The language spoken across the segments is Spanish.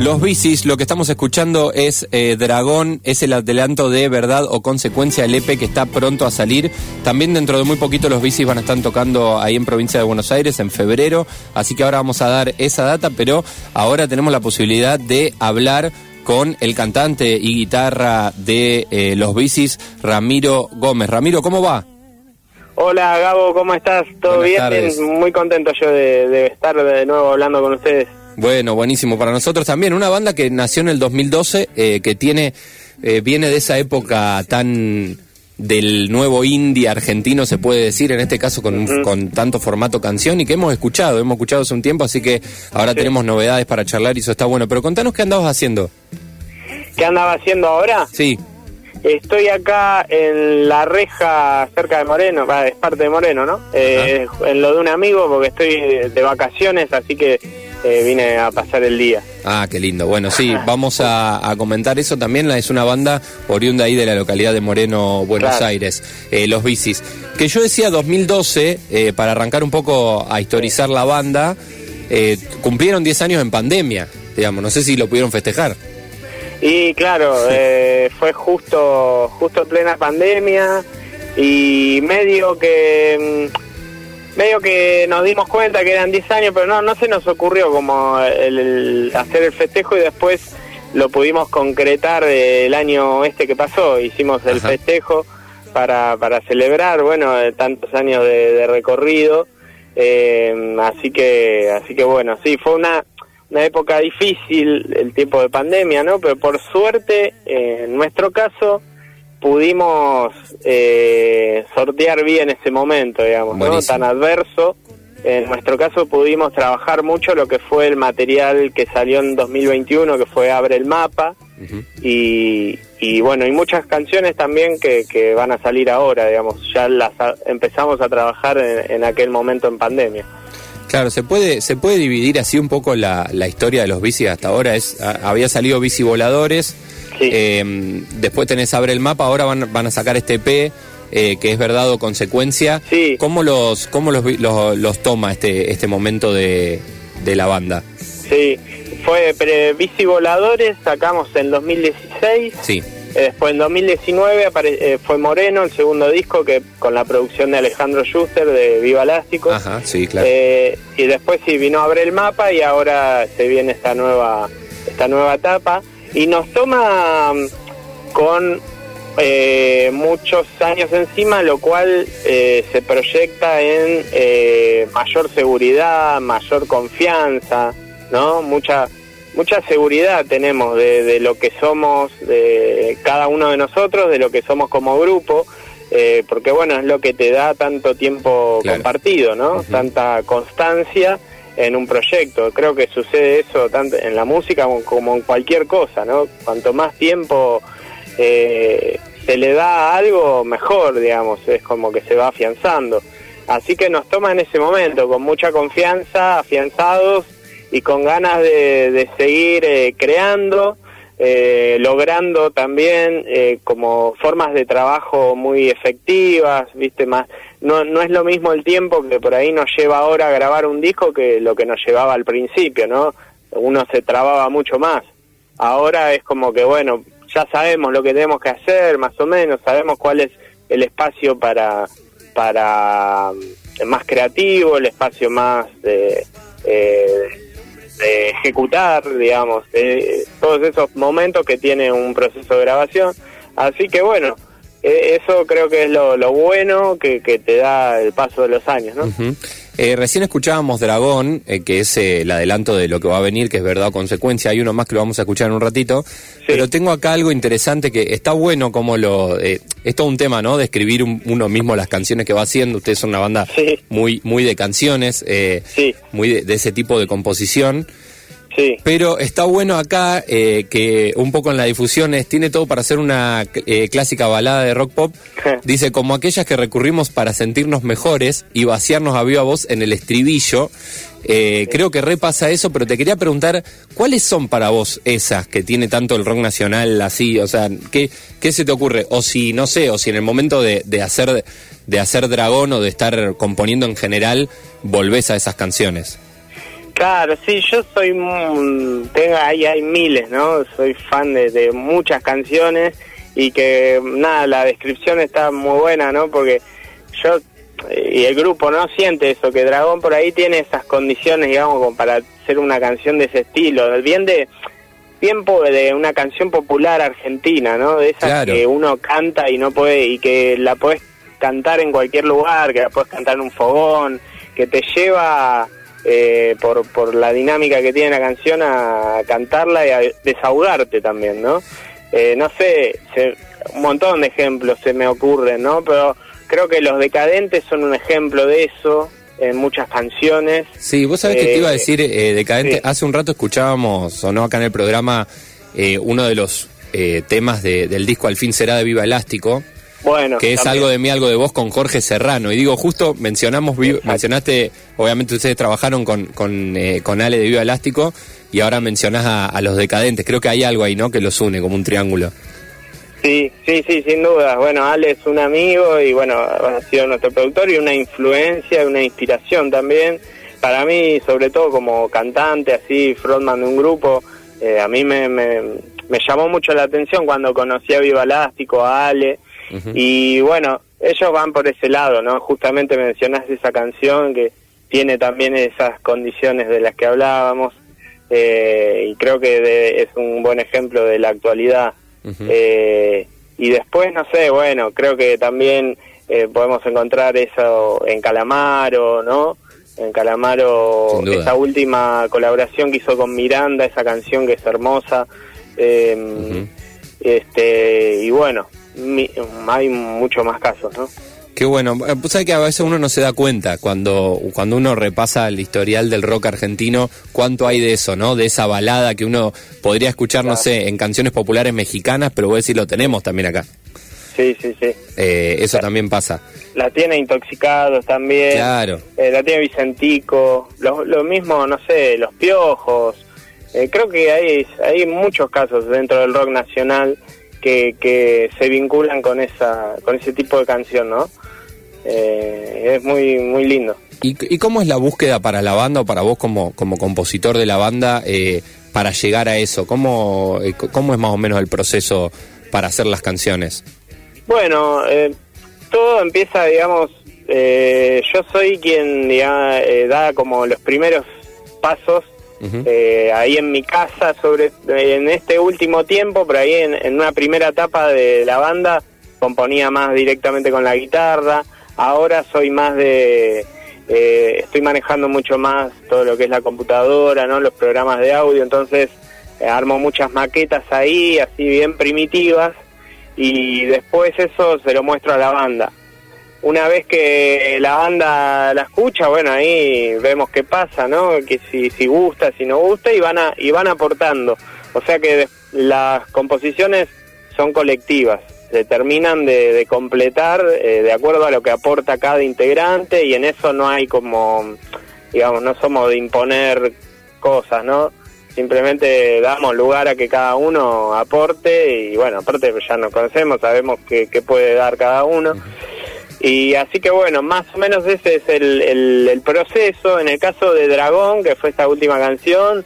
Los bicis, lo que estamos escuchando es eh, Dragón, es el adelanto de verdad o consecuencia del EP que está pronto a salir. También dentro de muy poquito los bicis van a estar tocando ahí en provincia de Buenos Aires en febrero, así que ahora vamos a dar esa data, pero ahora tenemos la posibilidad de hablar con el cantante y guitarra de eh, los bicis, Ramiro Gómez. Ramiro, ¿cómo va? Hola Gabo, ¿cómo estás? ¿Todo bien? Muy contento yo de, de estar de nuevo hablando con ustedes. Bueno, buenísimo. Para nosotros también, una banda que nació en el 2012, eh, que tiene, eh, viene de esa época tan del nuevo indie argentino, se puede decir, en este caso con, con tanto formato canción y que hemos escuchado, hemos escuchado hace un tiempo, así que ahora tenemos novedades para charlar y eso está bueno. Pero contanos qué andabas haciendo. ¿Qué andaba haciendo ahora? Sí, Estoy acá en la reja cerca de Moreno, es parte de Moreno, ¿no? Eh, en lo de un amigo porque estoy de vacaciones, así que eh, vine a pasar el día. Ah, qué lindo. Bueno, sí, vamos a, a comentar eso también. Es una banda oriunda ahí de la localidad de Moreno, Buenos Claro. Aires, eh, Los Bicis. Que yo decía 2012, eh, para arrancar un poco a historizar la banda, cumplieron 10 años en pandemia, digamos. No sé si lo pudieron festejar. Y claro, fue justo justo plena pandemia y medio que mm, medio que nos dimos cuenta que eran 10 años, pero no no se nos ocurrió como el, el hacer el festejo y después lo pudimos concretar el año este que pasó, hicimos el Ajá. festejo para, para celebrar, bueno, eh, tantos años de, de recorrido, eh, así que así que bueno, sí, fue una una época difícil, el tiempo de pandemia, ¿no? Pero por suerte, eh, en nuestro caso, pudimos eh, sortear bien ese momento, digamos, ¿no? Tan adverso. En nuestro caso pudimos trabajar mucho lo que fue el material que salió en 2021, que fue Abre el Mapa, y, y bueno, y muchas canciones también que, que van a salir ahora, digamos, ya las a- empezamos a trabajar en, en aquel momento en pandemia. Claro, se puede, se puede dividir así un poco la, la historia de los bicis hasta ahora. Es, a- había salido bici voladores, Sí. eh, después tenés Abre el Mapa, ahora van, van a sacar este EP, eh, que es verdad o consecuencia. Sí. ¿Cómo los, cómo los, los, los toma este, este momento de, de la banda? Sí, fue pre- Bici Voladores, sacamos en 2016. Sí, eh, después en 2019 apare- eh, fue Moreno, el segundo disco, que con la producción de Alejandro Schuster de Viva Elástico. ajá, sí, claro. Eh, y después sí vino a abrir el mapa y ahora se viene esta nueva esta nueva etapa y nos toma mm, con eh, muchos años encima lo cual eh, se proyecta en eh, mayor seguridad mayor confianza no mucha mucha seguridad tenemos de, de lo que somos de cada uno de nosotros de lo que somos como grupo eh, porque bueno es lo que te da tanto tiempo Claro. compartido no tanta constancia en un proyecto. Creo que sucede eso tanto en la música como- en cualquier cosa no cuanto más tiempo eh, se le da a algo mejor digamos es como que se va afianzando. Así que nos toma en ese momento con mucha confianza afianzados y con ganas de, de seguir eh, creando eh, logrando también eh, como formas de trabajo muy efectivas, viste más no no es lo mismo el tiempo que por ahí nos lleva ahora a grabar un disco que lo que nos llevaba al principio, ¿no? Uno se trababa mucho más. Ahora es como que bueno, ya sabemos lo que tenemos que hacer, más o menos, sabemos cuál es el espacio para para mm, más creativo, el espacio más de eh, de ejecutar, digamos, de todos esos momentos que tiene un proceso de grabación. Así que bueno, eh, eso creo que es lo, lo bueno que, que te da el paso de los años, ¿no? Ujú. Eh, recién escuchábamos Dragón, eh, que es eh, el adelanto de lo que va a venir, que es verdad o consecuencia. Hay uno más que lo vamos a escuchar en un ratito. Pero tengo acá algo interesante que está bueno como lo... eh, es todo un tema, ¿no? De escribir un- uno mismo las canciones que va haciendo. Ustedes son una banda Sí. muy, muy de canciones, eh, Sí. muy de, de ese tipo de composición. Sí, Pero está bueno acá eh, que un poco en la difusión es, tiene todo para hacer una eh, clásica balada de rock pop. Dice, como aquellas que recurrimos para sentirnos mejores y vaciarnos a viva voz en el estribillo. Eh, Creo que repasa eso, pero te quería preguntar, ¿cuáles son para vos esas que tiene tanto el rock nacional así? O sea, ¿qué, qué se te ocurre? O si, no sé, o si en el momento de, de hacer, de hacer dragón o de estar componiendo en general, volvés a esas canciones. Claro, sí, yo soy, tengo ahí hay miles, ¿no? Soy fan de, muchas canciones y que nada, la descripción está muy buena, ¿no? Porque yo y el grupo no siente eso, que Dragón por ahí tiene esas condiciones, digamos, como para hacer una canción de ese estilo, bien de tiempo de una canción popular argentina, ¿no? De esas que uno canta y no puede y que la puedes cantar en cualquier lugar, que la puedes cantar en un fogón, que te lleva eh, por, por la dinámica que tiene la canción a cantarla y a desahogarte también, ¿no? Eh, no sé, un montón de ejemplos se me ocurren, ¿no? Pero creo que Los Decadentes son un ejemplo de eso en muchas canciones. Sí, vos sabés que te iba a eh, decir, eh, Decadente, hace un rato escuchábamos, o no acá en el programa, uno de los temas del disco Al fin será de Viva Elástico, bueno, que es algo de mí, algo de vos con Jorge Serrano. Y digo, justo mencionamos, mencionaste, obviamente ustedes trabajaron con, con, eh, con Ale de Viva Elástico y ahora mencionás a, los decadentes. Creo que hay algo ahí, ¿no? Que los une como un triángulo. Sí, sí, sí, sin duda. Bueno, Ale es un amigo y bueno, ha sido nuestro productor y una influencia, una inspiración también. Para mí, sobre todo como cantante, así, frontman de un grupo, eh, a mí me, me, me llamó mucho la atención cuando conocí a Viva Elástico, a Ale y bueno, ellos van por ese lado, ¿no? Justamente mencionaste esa canción que tiene también esas condiciones de las que hablábamos eh, y creo que es un buen ejemplo de la actualidad. eh, y después, no sé, bueno, creo que también eh, podemos encontrar eso en Calamaro, ¿no? En Calamaro, esa última colaboración que hizo con Miranda, esa canción que es hermosa. Eh, este Y bueno, hay muchos más casos, ¿no? Qué bueno. Eh, pues sabes que a veces uno no se da cuenta cuando, cuando uno repasa el historial del rock argentino, cuánto hay de eso, ¿no? De esa balada que uno podría escuchar, no sé, en canciones populares mexicanas, pero voy a decir, lo tenemos también acá. Sí, sí, sí. Eh, eso también pasa. La tiene Intoxicados también. Claro. Eh, la tiene Vicentico. Lo, lo, mismo, no sé, Los Piojos. creo que hay, hay muchos casos dentro del rock nacional que, que se vinculan con esa con ese tipo de canción, ¿no? Eh, es muy muy lindo. ¿Y, ¿Y, cómo es la búsqueda para la banda o para vos como, como compositor de la banda eh, para llegar a eso? ¿Cómo, eh, ¿Cómo es más o menos el proceso para hacer las canciones? Bueno, todo empieza, digamos, yo soy quien da como los primeros pasos eh, ahí en mi casa, sobre en este último tiempo, pero ahí en, una primera etapa de la banda componía más directamente con la guitarra. Ahora soy más de eh, estoy manejando mucho más todo lo que es la computadora, ¿no? Los programas de audio, entonces eh, armo muchas maquetas ahí, así bien primitivas, y después eso se lo muestro a la banda una vez que la banda la escucha, bueno, ahí vemos qué pasa, ¿no? Que si, si gusta, si no gusta, y van, a, y van aportando. O sea que las composiciones son colectivas, se terminan de, completar eh, de acuerdo a lo que aporta cada integrante y en eso no hay como, digamos, no somos de imponer cosas, ¿no? Simplemente damos lugar a que cada uno aporte y bueno, aparte ya nos conocemos, sabemos qué, puede dar cada uno. Y así que bueno, más o menos ese es el, el, proceso. En el caso de Dragón, que fue esta última canción,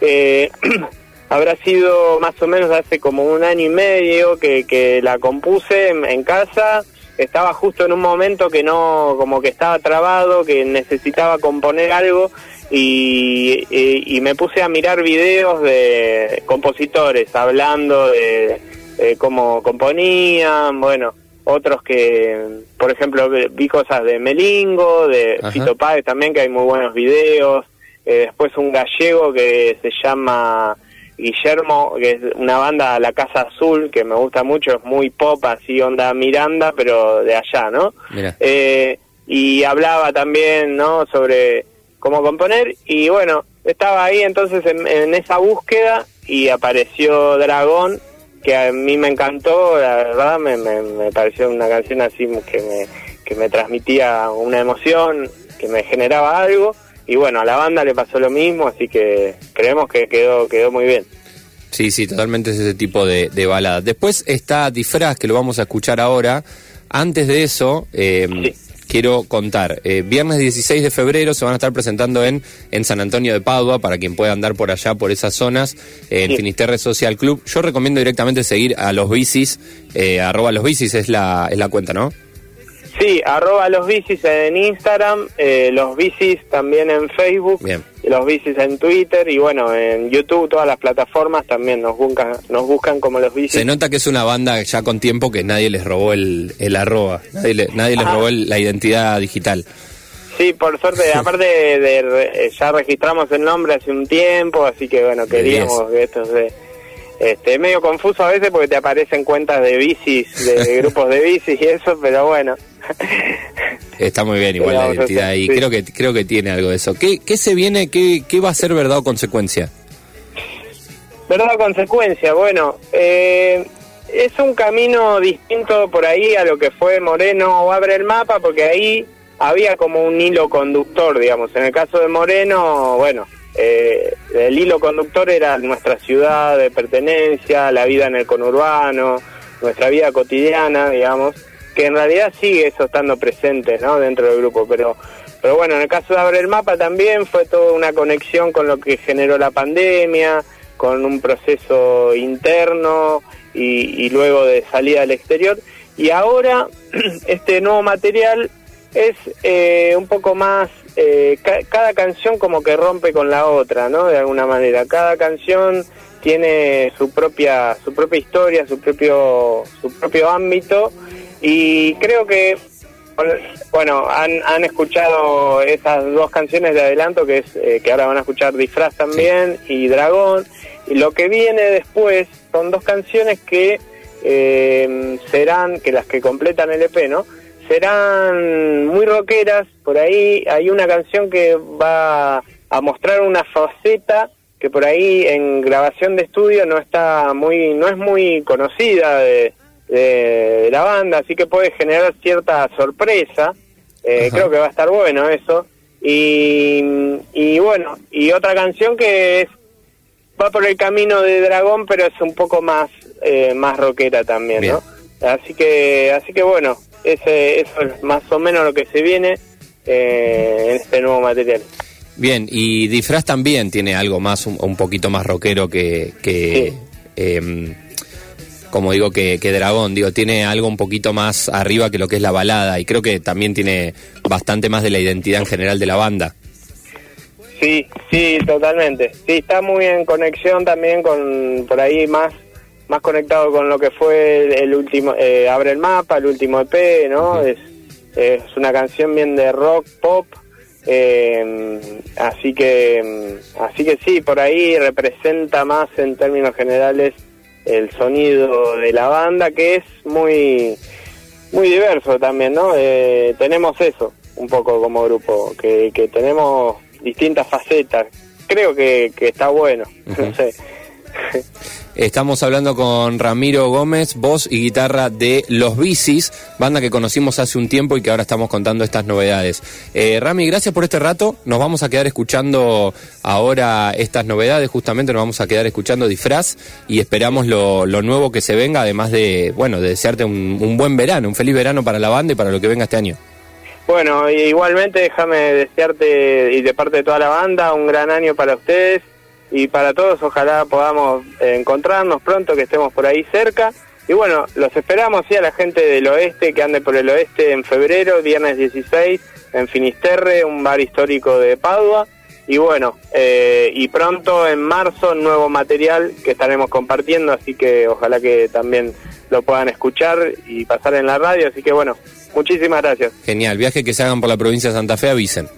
eh, habrá sido más o menos hace como un año y medio que, que la compuse en, casa. Estaba justo en un momento que no, como que estaba trabado, que necesitaba componer algo y, y, me puse a mirar videos de compositores hablando de, de cómo componían, bueno otros que, por ejemplo, vi cosas de Melingo, de Fito Páez también, que hay muy buenos videos. Eh, después un gallego que se llama Guillermo, que es una banda La Casa Azul, que me gusta mucho, es muy pop, así onda Miranda, pero de allá, ¿no? Eh, y hablaba también, ¿no? Sobre cómo componer, y bueno, estaba ahí entonces en, en esa búsqueda y apareció Dragón que a mí me encantó, la verdad me, me, pareció una canción así que me, que me transmitía una emoción, que me generaba algo y bueno, a la banda le pasó lo mismo, así que creemos que quedó, quedó muy bien. Sí, sí, totalmente es ese tipo de, de balada. Después está Disfraz, que lo vamos a escuchar ahora. Antes de eso, eh, quiero contar. Eh, viernes 16 de febrero se van a estar presentando en, en San Antonio de Padua, para quien pueda andar por allá, por esas zonas, en Finisterre Social Club. Yo recomiendo directamente seguir a los bicis, eh, arroba los bicis es la, es la cuenta, ¿no? Sí, arroba los bicis en Instagram, eh, los bicis también en Facebook, los bicis en Twitter y bueno, en YouTube, todas las plataformas también nos buscan, nos buscan como los bicis. Se nota que es una banda ya con tiempo que nadie les robó el, el arroba, nadie, nadie les robó la identidad digital. Sí, por suerte, aparte de, eh, ya registramos el nombre hace un tiempo, así que bueno, queríamos que esto se este, medio confuso a veces porque te aparecen cuentas de bicis, de grupos de bicis y eso, pero bueno. Está muy bien, igual la identidad y creo que creo que tiene algo de eso. ¿Qué, qué se viene, qué, qué va a ser verdad o consecuencia? Verdad o consecuencia, bueno, eh, es un camino distinto por ahí a lo que fue Moreno o Abre el Mapa, porque ahí había como un hilo conductor, digamos. En el caso de Moreno, bueno, eh, el hilo conductor era nuestra ciudad de pertenencia, la vida en el conurbano, nuestra vida cotidiana, digamos, que en realidad sigue eso estando presente ¿no? dentro del grupo, pero, pero bueno, en el caso de Abre el Mapa también fue toda una conexión con lo que generó la pandemia, con un proceso interno y, y luego de salida al exterior. Y ahora este nuevo material es eh, un poco más eh, cada canción como que rompe con la otra, ¿no? De alguna manera. Cada canción tiene su propia su propia historia, su propio su propio ámbito y creo que bueno, han, han escuchado esas dos canciones de adelanto que es eh, que ahora van a escuchar Disfraz también y Dragón y lo que viene después son dos canciones que eh, serán que las que completan el EP, ¿no? serán muy rockeras, por ahí hay una canción que va a mostrar una faceta que por ahí en grabación de estudio no está muy, no es muy conocida de, la banda, así que puede generar cierta sorpresa, eh, creo que va a estar bueno eso, y, y bueno, y otra canción que es va por el camino de Dragón, pero es un poco más, eh, más rockera también, ¿no? Así que, así que bueno, ese, eso es más o menos lo que se viene eh, en este nuevo material. Bien, y Disfraz también tiene algo más, un, poquito más rockero que, que em, como digo, que, que, Dragón, digo, tiene algo un poquito más arriba que lo que es la balada y creo que también tiene bastante más de la identidad en general de la banda. Sí, sí, totalmente. Sí, está muy en conexión también con por ahí más más conectado con lo que fue el, último, eh, Abre el Mapa, el último EP, ¿no? es, es, una canción bien de rock, pop, eh, así que así que sí, por ahí representa más en términos generales el sonido de la banda, que es muy, muy diverso también, ¿no? Eh, tenemos eso, un poco como grupo, que, que tenemos distintas facetas. Creo que, que está bueno, no sé. Estamos hablando con Ramiro Gómez, voz y guitarra de Los Bicis, banda que conocimos hace un tiempo y que ahora estamos contando estas novedades. Eh, Rami, gracias por este rato. Nos vamos a quedar escuchando ahora estas novedades, justamente nos vamos a quedar escuchando disfraz y esperamos lo, nuevo que se venga, además de, bueno, de desearte un, buen verano, un feliz verano para la banda y para lo que venga este año. Bueno, igualmente déjame desearte y de parte de toda la banda un gran año para ustedes y para todos ojalá podamos eh, encontrarnos pronto, que estemos por ahí cerca. Y bueno, los esperamos, sí, a la gente del oeste que ande por el oeste en febrero, viernes 16, en Finisterre, un bar histórico de Padua. Y bueno, eh, y pronto en marzo, nuevo material que estaremos compartiendo, así que ojalá que también lo puedan escuchar y pasar en la radio. Así que bueno, muchísimas gracias. Genial, viaje que se hagan por la provincia de Santa Fe, avisen.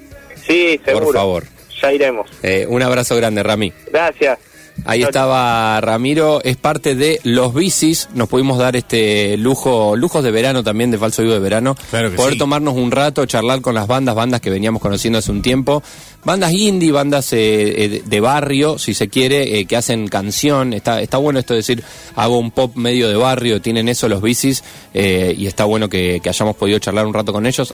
Sí, seguro. Por favor ya iremos. Eh, un abrazo grande, Rami. Gracias. Ahí estaba Ramiro, es parte de Los Bicis, nos pudimos dar este lujo, lujos de verano también, de Falso Vivo de verano, poder tomarnos un rato, charlar con las bandas, bandas que veníamos conociendo hace un tiempo, bandas indie, bandas eh, eh, de barrio, si se quiere, que hacen canción, está, está bueno esto de decir, hago un pop medio de barrio, tienen eso Los Bicis, y está bueno que hayamos podido charlar un rato con ellos.